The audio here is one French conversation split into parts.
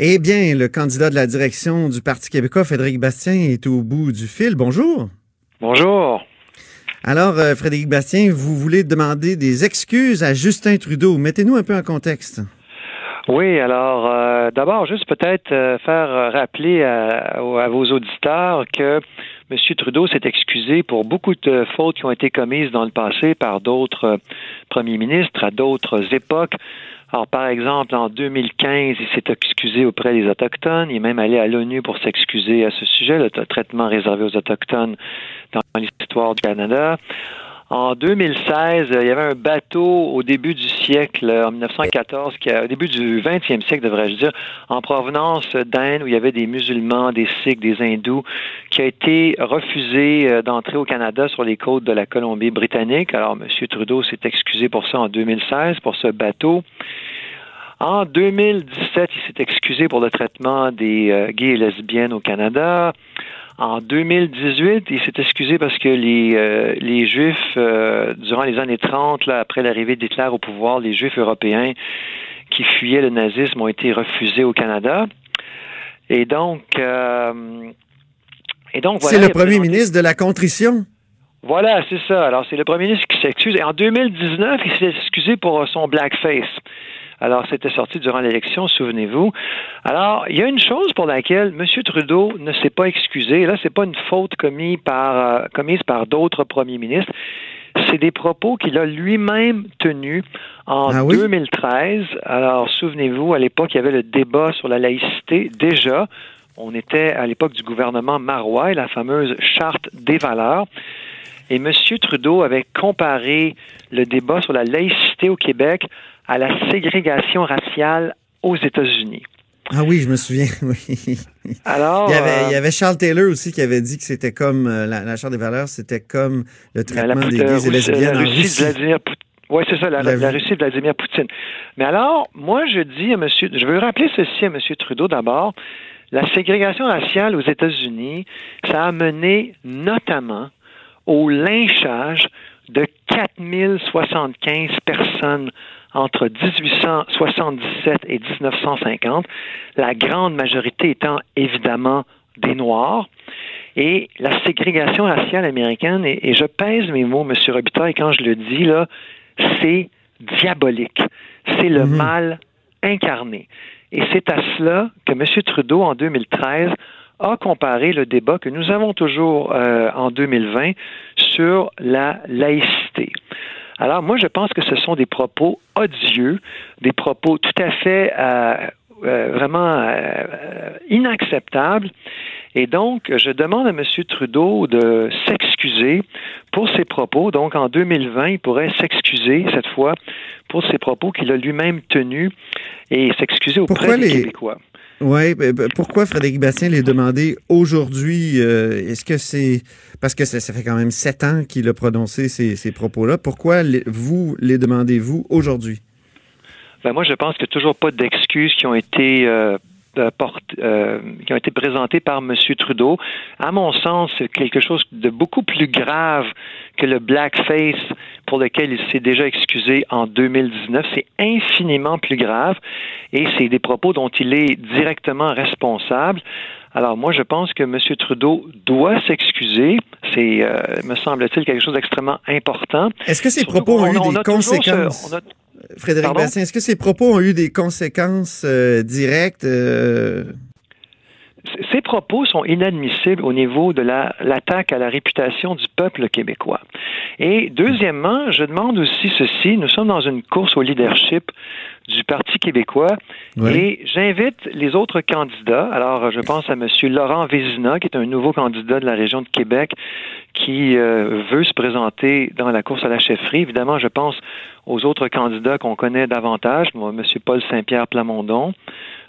Eh bien, le candidat de la direction du Parti québécois, Frédéric Bastien, est au bout du fil. Bonjour. Bonjour. Alors, euh, Frédéric Bastien, vous voulez demander des excuses à Justin Trudeau. Mettez-nous un peu en contexte. Oui, alors euh, d'abord, juste peut-être euh, faire rappeler à, vos auditeurs que M. Trudeau s'est excusé pour beaucoup de fautes qui ont été commises dans le passé par d'autres premiers ministres à d'autres époques. Alors, par exemple, en 2015, il s'est excusé auprès des Autochtones. Il est même allé à l'ONU pour s'excuser à ce sujet, le traitement réservé aux Autochtones dans l'histoire du Canada. En 2016, il y avait un bateau au début du siècle, en 1914, qui a, au début du 20e siècle, devrais-je dire, en provenance d'Inde, où il y avait des musulmans, des sikhs, des hindous, qui a été refusé euh, d'entrer au Canada sur les côtes de la Colombie-Britannique. Alors, M. Trudeau s'est excusé pour ça en 2016, pour ce bateau. En 2017, il s'est excusé pour le traitement des euh, gays et lesbiennes au Canada. En 2018, il s'est excusé parce que les, euh, les Juifs, euh, durant les années 30, là, après l'arrivée d'Hitler au pouvoir, les Juifs européens qui fuyaient le nazisme ont été refusés au Canada. Et donc, euh, et donc C'est le premier ministre de la contrition? Voilà, c'est ça. Alors, c'est le premier ministre qui s'excuse. Et en 2019, il s'est excusé pour son blackface. Alors, c'était sorti durant l'élection, souvenez-vous. Alors, il y a une chose pour laquelle M. Trudeau ne s'est pas excusé. Là, c'est pas une faute commise par, euh, commise par d'autres premiers ministres. C'est des propos qu'il a lui-même tenus en 2013. Ah Alors, souvenez-vous, à l'époque, il y avait le débat sur la laïcité. Déjà, on était à l'époque du gouvernement Marois, la fameuse charte des valeurs. Et M. Trudeau avait comparé le débat sur la laïcité au Québec à la ségrégation raciale aux États-Unis. Ah oui, je me souviens, oui. Alors, il y, avait, Charles Taylor aussi qui avait dit que c'était comme euh, la, Charte des valeurs, c'était comme le traitement des gays et lesbiennes en Russie. Oui, c'est ça, la, Russie de Vladimir Poutine. Mais alors, moi, je dis à M. Je veux rappeler ceci à M. Trudeau d'abord. La ségrégation raciale aux États-Unis, ça a mené notamment au lynchage de 4075 personnes entre 1877 et 1950, la grande majorité étant évidemment des Noirs. Et la ségrégation raciale américaine, et, je pèse mes mots, M. Robitaille, quand je le dis, là, c'est diabolique. C'est le mhm. mal incarné. Et c'est à cela que M. Trudeau, en 2013, a comparé le débat que nous avons toujours euh, en 2020 sur la laïcité. Alors moi, je pense que ce sont des propos odieux, des propos tout à fait euh, euh, vraiment inacceptables. Et donc, je demande à M. Trudeau de s'excuser pour ses propos. Donc, en 2020, il pourrait s'excuser cette fois pour ses propos qu'il a lui-même tenus et s'excuser auprès des Québécois. Oui, ben, ben, pourquoi Frédéric Bastien les demandé aujourd'hui? Euh, est-ce que c'est parce que ça, fait quand même sept ans qu'il a prononcé ces, propos-là? Pourquoi vous les demandez-vous aujourd'hui? Ben moi, je pense qu'il n'y a toujours pas d'excuses qui ont été euh, euh, qui ont été présentés par M. Trudeau. À mon sens, quelque chose de beaucoup plus grave que le blackface pour lequel il s'est déjà excusé en 2019. C'est infiniment plus grave et c'est des propos dont il est directement responsable. Alors moi, je pense que M. Trudeau doit s'excuser. C'est, euh, me semble-t-il, quelque chose d'extrêmement important. Est-ce que ces propos ont eu des conséquences? Frédéric Bastien, est-ce que ces propos ont eu des conséquences euh, directes? Euh? Ces propos sont inadmissibles au niveau de l'attaque à la réputation du peuple québécois. Et deuxièmement, je demande aussi ceci, nous sommes dans une course au leadership du Parti québécois et j'invite les autres candidats, alors je pense à M. Laurent Vézina, qui est un nouveau candidat de la région de Québec qui euh, veut se présenter dans la course à la chefferie. Évidemment, je pense aux autres candidats qu'on connaît davantage, moi, M. Paul Saint-Pierre Plamondon,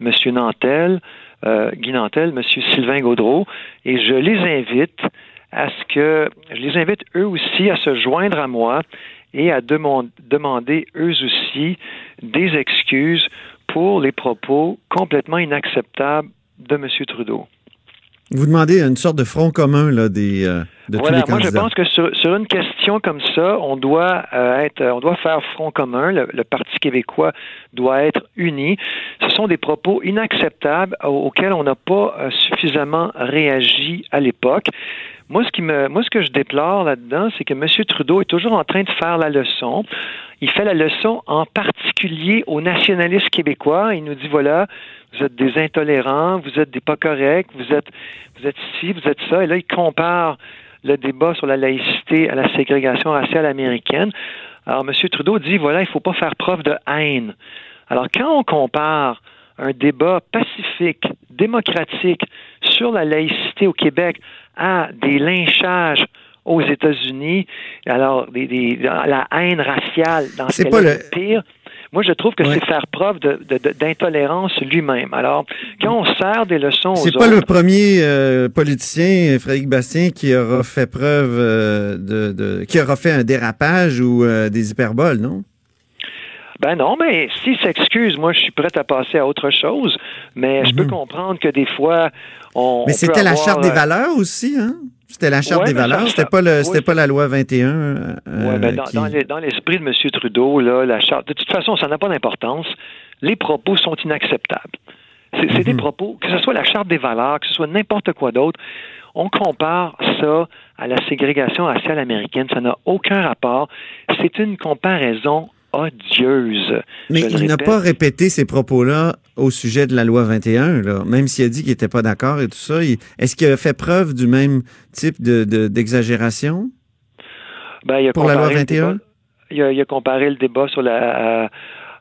M. Nantel, euh, Guy M. Sylvain Gaudreau, et je les invite à ce que, je les invite eux aussi à se joindre à moi et à demander eux aussi des excuses pour les propos complètement inacceptables de M. Trudeau. Vous demandez une sorte de front commun là, des, euh, de voilà, tous les candidats. Moi, je pense que sur, une question comme ça, on doit euh, être, on doit faire front commun. Le, Parti québécois doit être uni. Ce sont des propos inacceptables auxquels on n'a pas euh, suffisamment réagi à l'époque. Moi, ce qui me, moi, ce que je déplore là-dedans, c'est que M. Trudeau est toujours en train de faire la leçon. Il fait la leçon en particulier aux nationalistes québécois. Il nous dit voilà, vous êtes des intolérants, vous êtes des pas corrects, vous êtes, vous êtes ci, vous êtes ça. Et là, il compare le débat sur la laïcité à la ségrégation raciale américaine. Alors, M. Trudeau dit voilà, il ne faut pas faire preuve de haine. Alors, quand on compare un débat pacifique, démocratique sur la laïcité au Québec à des lynchages aux États-Unis, alors des, la haine raciale dans ce pas le pire. Moi, je trouve que c'est faire preuve d'intolérance lui-même. Alors, quand on sert des leçons aux C'est pas le premier euh, politicien, Frédéric Bastien, qui aura fait preuve euh, de, qui aura fait un dérapage ou euh, des hyperboles, non? Ben non, mais s'il s'excuse, moi, je suis prêt à passer à autre chose. Mais je peux mhm. comprendre que des fois, on. Mais c'était la charte des valeurs aussi, hein? C'était la Charte des valeurs, c'était pas le, c'était pas la loi 21. Euh, ben dans, l'esprit de M. Trudeau, là, la Charte. De toute façon, ça n'a pas d'importance. Les propos sont inacceptables. C'est des mhm. propos, que ce soit la Charte des valeurs, que ce soit n'importe quoi d'autre, on compare ça à la ségrégation raciale américaine. Ça n'a aucun rapport. C'est une comparaison odieuse. Mais il n'a pas répété ces propos-là au sujet de la loi 21, là. même s'il a dit qu'il n'était pas d'accord et tout ça. Est-ce qu'il a fait preuve du même type d'exagération de, ben, pour la loi 21? Il a, comparé le débat sur la... Euh,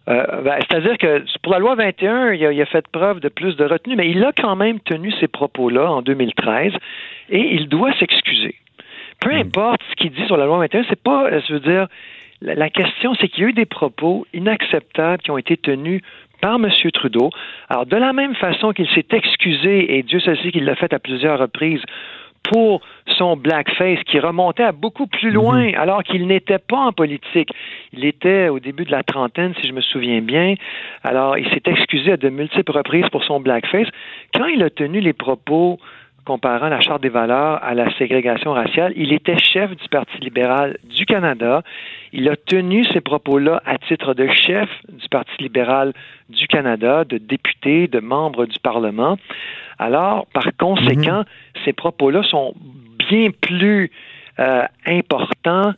euh, ben, C'est-à-dire que pour la loi 21, il a, il a, fait preuve de plus de retenue, mais il a quand même tenu ces propos-là en 2013 et il doit s'excuser. Peu hmm. importe ce qu'il dit sur la loi 21, c'est pas, je veux dire, la, question, c'est qu'il y a eu des propos inacceptables qui ont été tenus par M. Trudeau. Alors, de la même façon qu'il s'est excusé, et Dieu sait qu'il l'a fait à plusieurs reprises, pour son blackface qui remontait à beaucoup plus loin mhm. alors qu'il n'était pas en politique. Il était au début de la trentaine, si je me souviens bien. Alors, il s'est excusé à de multiples reprises pour son blackface. Quand il a tenu les propos comparant la Charte des valeurs à la ségrégation raciale. Il était chef du Parti libéral du Canada. Il a tenu ces propos-là à titre de chef du Parti libéral du Canada, de député, de membre du Parlement. Alors, par conséquent, mhm. ces propos-là sont bien plus euh, importants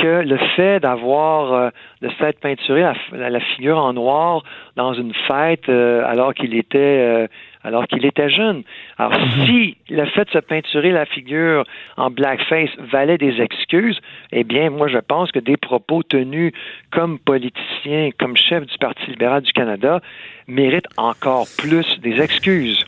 que le fait d'avoir euh, de s'être peinturé la, la, figure en noir dans une fête euh, alors qu'il était alors qu'il était jeune. Alors, mhm. si le fait de se peinturer la figure en blackface valait des excuses, eh bien, moi, je pense que des propos tenus comme politicien, comme chef du Parti libéral du Canada, méritent encore plus des excuses.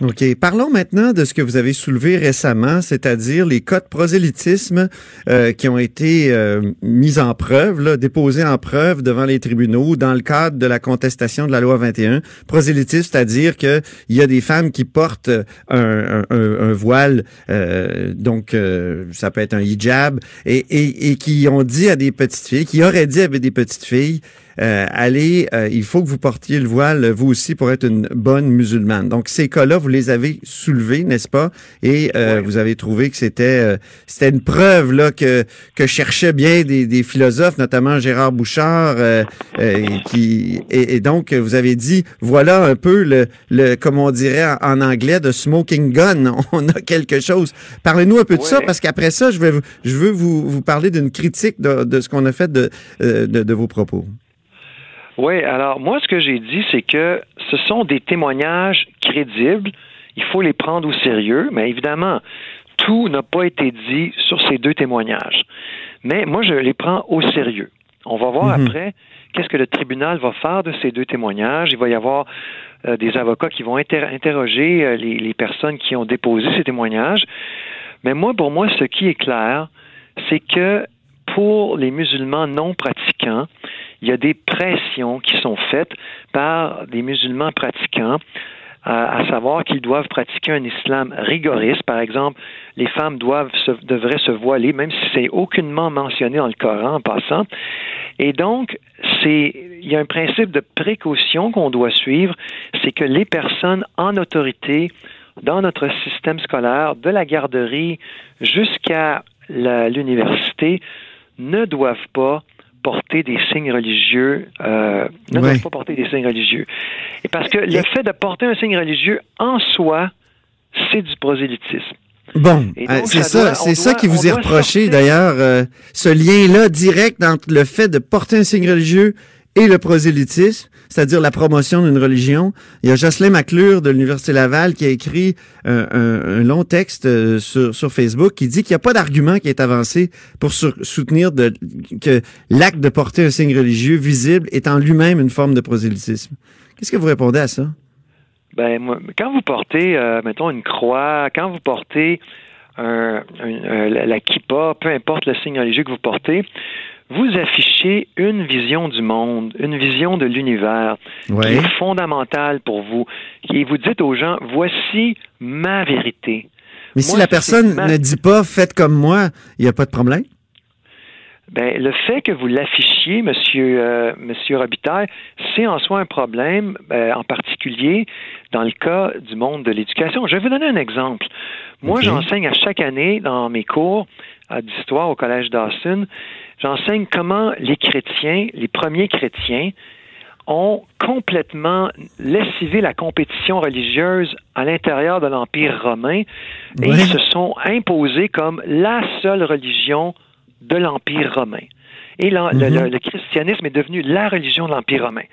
OK. Parlons maintenant de ce que vous avez soulevé récemment, c'est-à-dire les cas de prosélytisme euh, qui ont été euh, mis en preuve, déposés en preuve devant les tribunaux dans le cadre de la contestation de la loi 21. Prosélytisme, c'est-à-dire qu'il y a des femmes qui portent un, un, voile, euh, donc ça peut être un hijab, et, et, et qui ont dit à des petites filles, qui auraient dit à des petites filles, euh, allez, euh, il faut que vous portiez le voile, vous aussi, pour être une bonne musulmane. Donc, ces cas-là, vous les avez soulevés, n'est-ce pas? Et euh, vous avez trouvé que c'était c'était une preuve là que, que cherchaient bien des, des philosophes, notamment Gérard Bouchard, qui et, donc vous avez dit, voilà un peu le, le comme on dirait en, anglais, de smoking gun. On a quelque chose. Parlez-nous un peu de ça, parce qu'après ça, je vais je veux vous, vous parler d'une critique de, de ce qu'on a fait de, de, de vos propos. Oui, alors moi, ce que j'ai dit, c'est que ce sont des témoignages crédibles. Il faut les prendre au sérieux, mais évidemment, tout n'a pas été dit sur ces deux témoignages. Mais moi, je les prends au sérieux. On va voir mhm. après qu'est-ce que le tribunal va faire de ces deux témoignages. Il va y avoir euh, des avocats qui vont interroger euh, les, les personnes qui ont déposé ces témoignages. Mais moi, pour moi, ce qui est clair, c'est que pour les musulmans non pratiquants, il y a des pressions qui sont faites par des musulmans pratiquants à savoir qu'ils doivent pratiquer un islam rigoriste. Par exemple, les femmes doivent devraient se voiler, même si c'est aucunement mentionné dans le Coran en passant. Et donc, c'est il y a un principe de précaution qu'on doit suivre, c'est que les personnes en autorité dans notre système scolaire, de la garderie jusqu'à l'université, ne doivent pas porter des signes religieux, euh, ne doivent pas porter des signes religieux? Et parce que le fait de porter un signe religieux en soi, c'est du prosélytisme. Bon, euh, c'est ça, c'est ça qui vous est reproché d'ailleurs, euh, ce lien-là direct entre le fait de porter un signe religieux et le prosélytisme, c'est-à-dire la promotion d'une religion. Il y a Jocelyn McClure de l'Université Laval qui a écrit un, long texte euh, sur, Facebook qui dit qu'il n'y a pas d'argument qui est avancé pour soutenir que l'acte de porter un signe religieux visible est en lui-même une forme de prosélytisme. Qu'est-ce que vous répondez à ça? Ben, quand vous portez, euh, mettons, une croix, quand vous portez un, la kippa, peu importe le signe religieux que vous portez, vous affichez une vision du monde, une vision de l'univers qui est fondamentale pour vous. Et vous dites aux gens, voici ma vérité. Mais si la personne ne dit pas, faites comme moi, il n'y a pas de problème? Ben, le fait que vous l'affichiez, Monsieur, euh, Monsieur Robitaille, c'est en soi un problème, euh, en particulier dans le cas du monde de l'éducation. Je vais vous donner un exemple. Moi, j'enseigne à chaque année dans mes cours d'histoire au Collège Dawson, j'enseigne comment les chrétiens, les premiers chrétiens, ont complètement lessivé la compétition religieuse à l'intérieur de l'Empire romain et ils se sont imposés comme la seule religion de l'Empire romain. Et mm-hmm. le, christianisme est devenu la religion de l'Empire romain.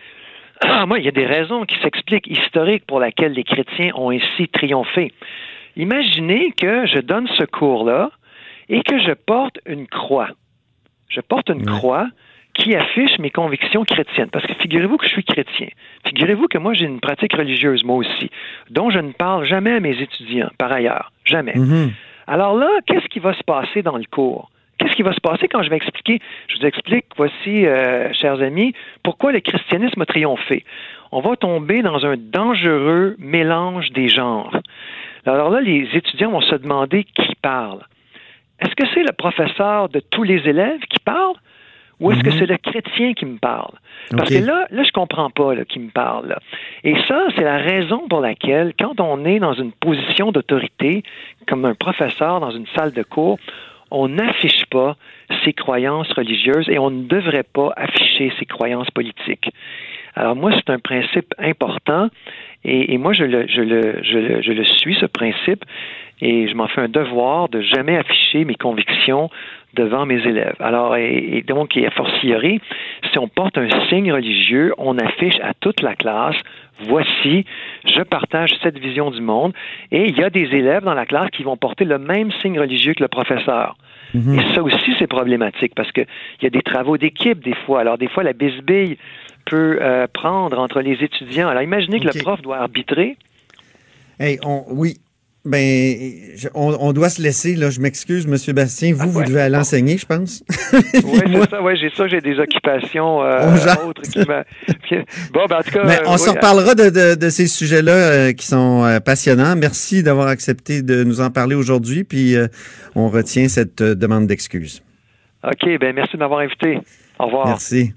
Ah, moi, il y a des raisons qui s'expliquent historiques pour lesquelles les chrétiens ont ainsi triomphé. Imaginez que je donne ce cours-là et que je porte une croix. Je porte une croix qui affiche mes convictions chrétiennes. Parce que figurez-vous que je suis chrétien. Figurez-vous que moi, j'ai une pratique religieuse, moi aussi, dont je ne parle jamais à mes étudiants, par ailleurs. Jamais. Mm-hmm. Alors là, qu'est-ce qui va se passer dans le cours? Qu'est-ce qui va se passer quand je vais expliquer? Je vous explique, voici, euh, chers amis, pourquoi le christianisme a triomphé. On va tomber dans un dangereux mélange des genres. Alors là, les étudiants vont se demander qui parle. Est-ce que c'est le professeur de tous les élèves qui parle ou est-ce que mhm. c'est le chrétien qui me parle? Parce que là, là, je comprends pas là, qui me parle. Et ça, c'est la raison pour laquelle, quand on est dans une position d'autorité, comme un professeur dans une salle de cours, on n'affiche pas ses croyances religieuses et on ne devrait pas afficher ses croyances politiques. Alors moi, c'est un principe important et, moi, je le, je, le, je, le, je le suis, ce principe, et je m'en fais un devoir de jamais afficher mes convictions devant mes élèves. Alors, et, donc, et a fortiori, si on porte un signe religieux, on affiche à toute la classe, voici, je partage cette vision du monde, et il y a des élèves dans la classe qui vont porter le même signe religieux que le professeur. Mhm. Et ça aussi, c'est problématique parce qu'il y a des travaux d'équipe des fois. Alors, des fois, la bisbille peut euh, prendre entre les étudiants. Alors, imaginez que le prof doit arbitrer. Hey, on, oui, ben, on, doit se laisser, là. Je m'excuse, M. Bastien. Vous, ah, vous devez aller enseigner, je pense. oui, c'est ça. Oui, j'ai ça. J'ai des occupations euh, autres qui Bon, ben, en tout cas. Mais on euh, se reparlera de, de, ces sujets-là euh, qui sont passionnants. Merci d'avoir accepté de nous en parler aujourd'hui. Puis, on retient cette demande d'excuses. OK. Ben, merci de m'avoir invité. Au revoir. Merci.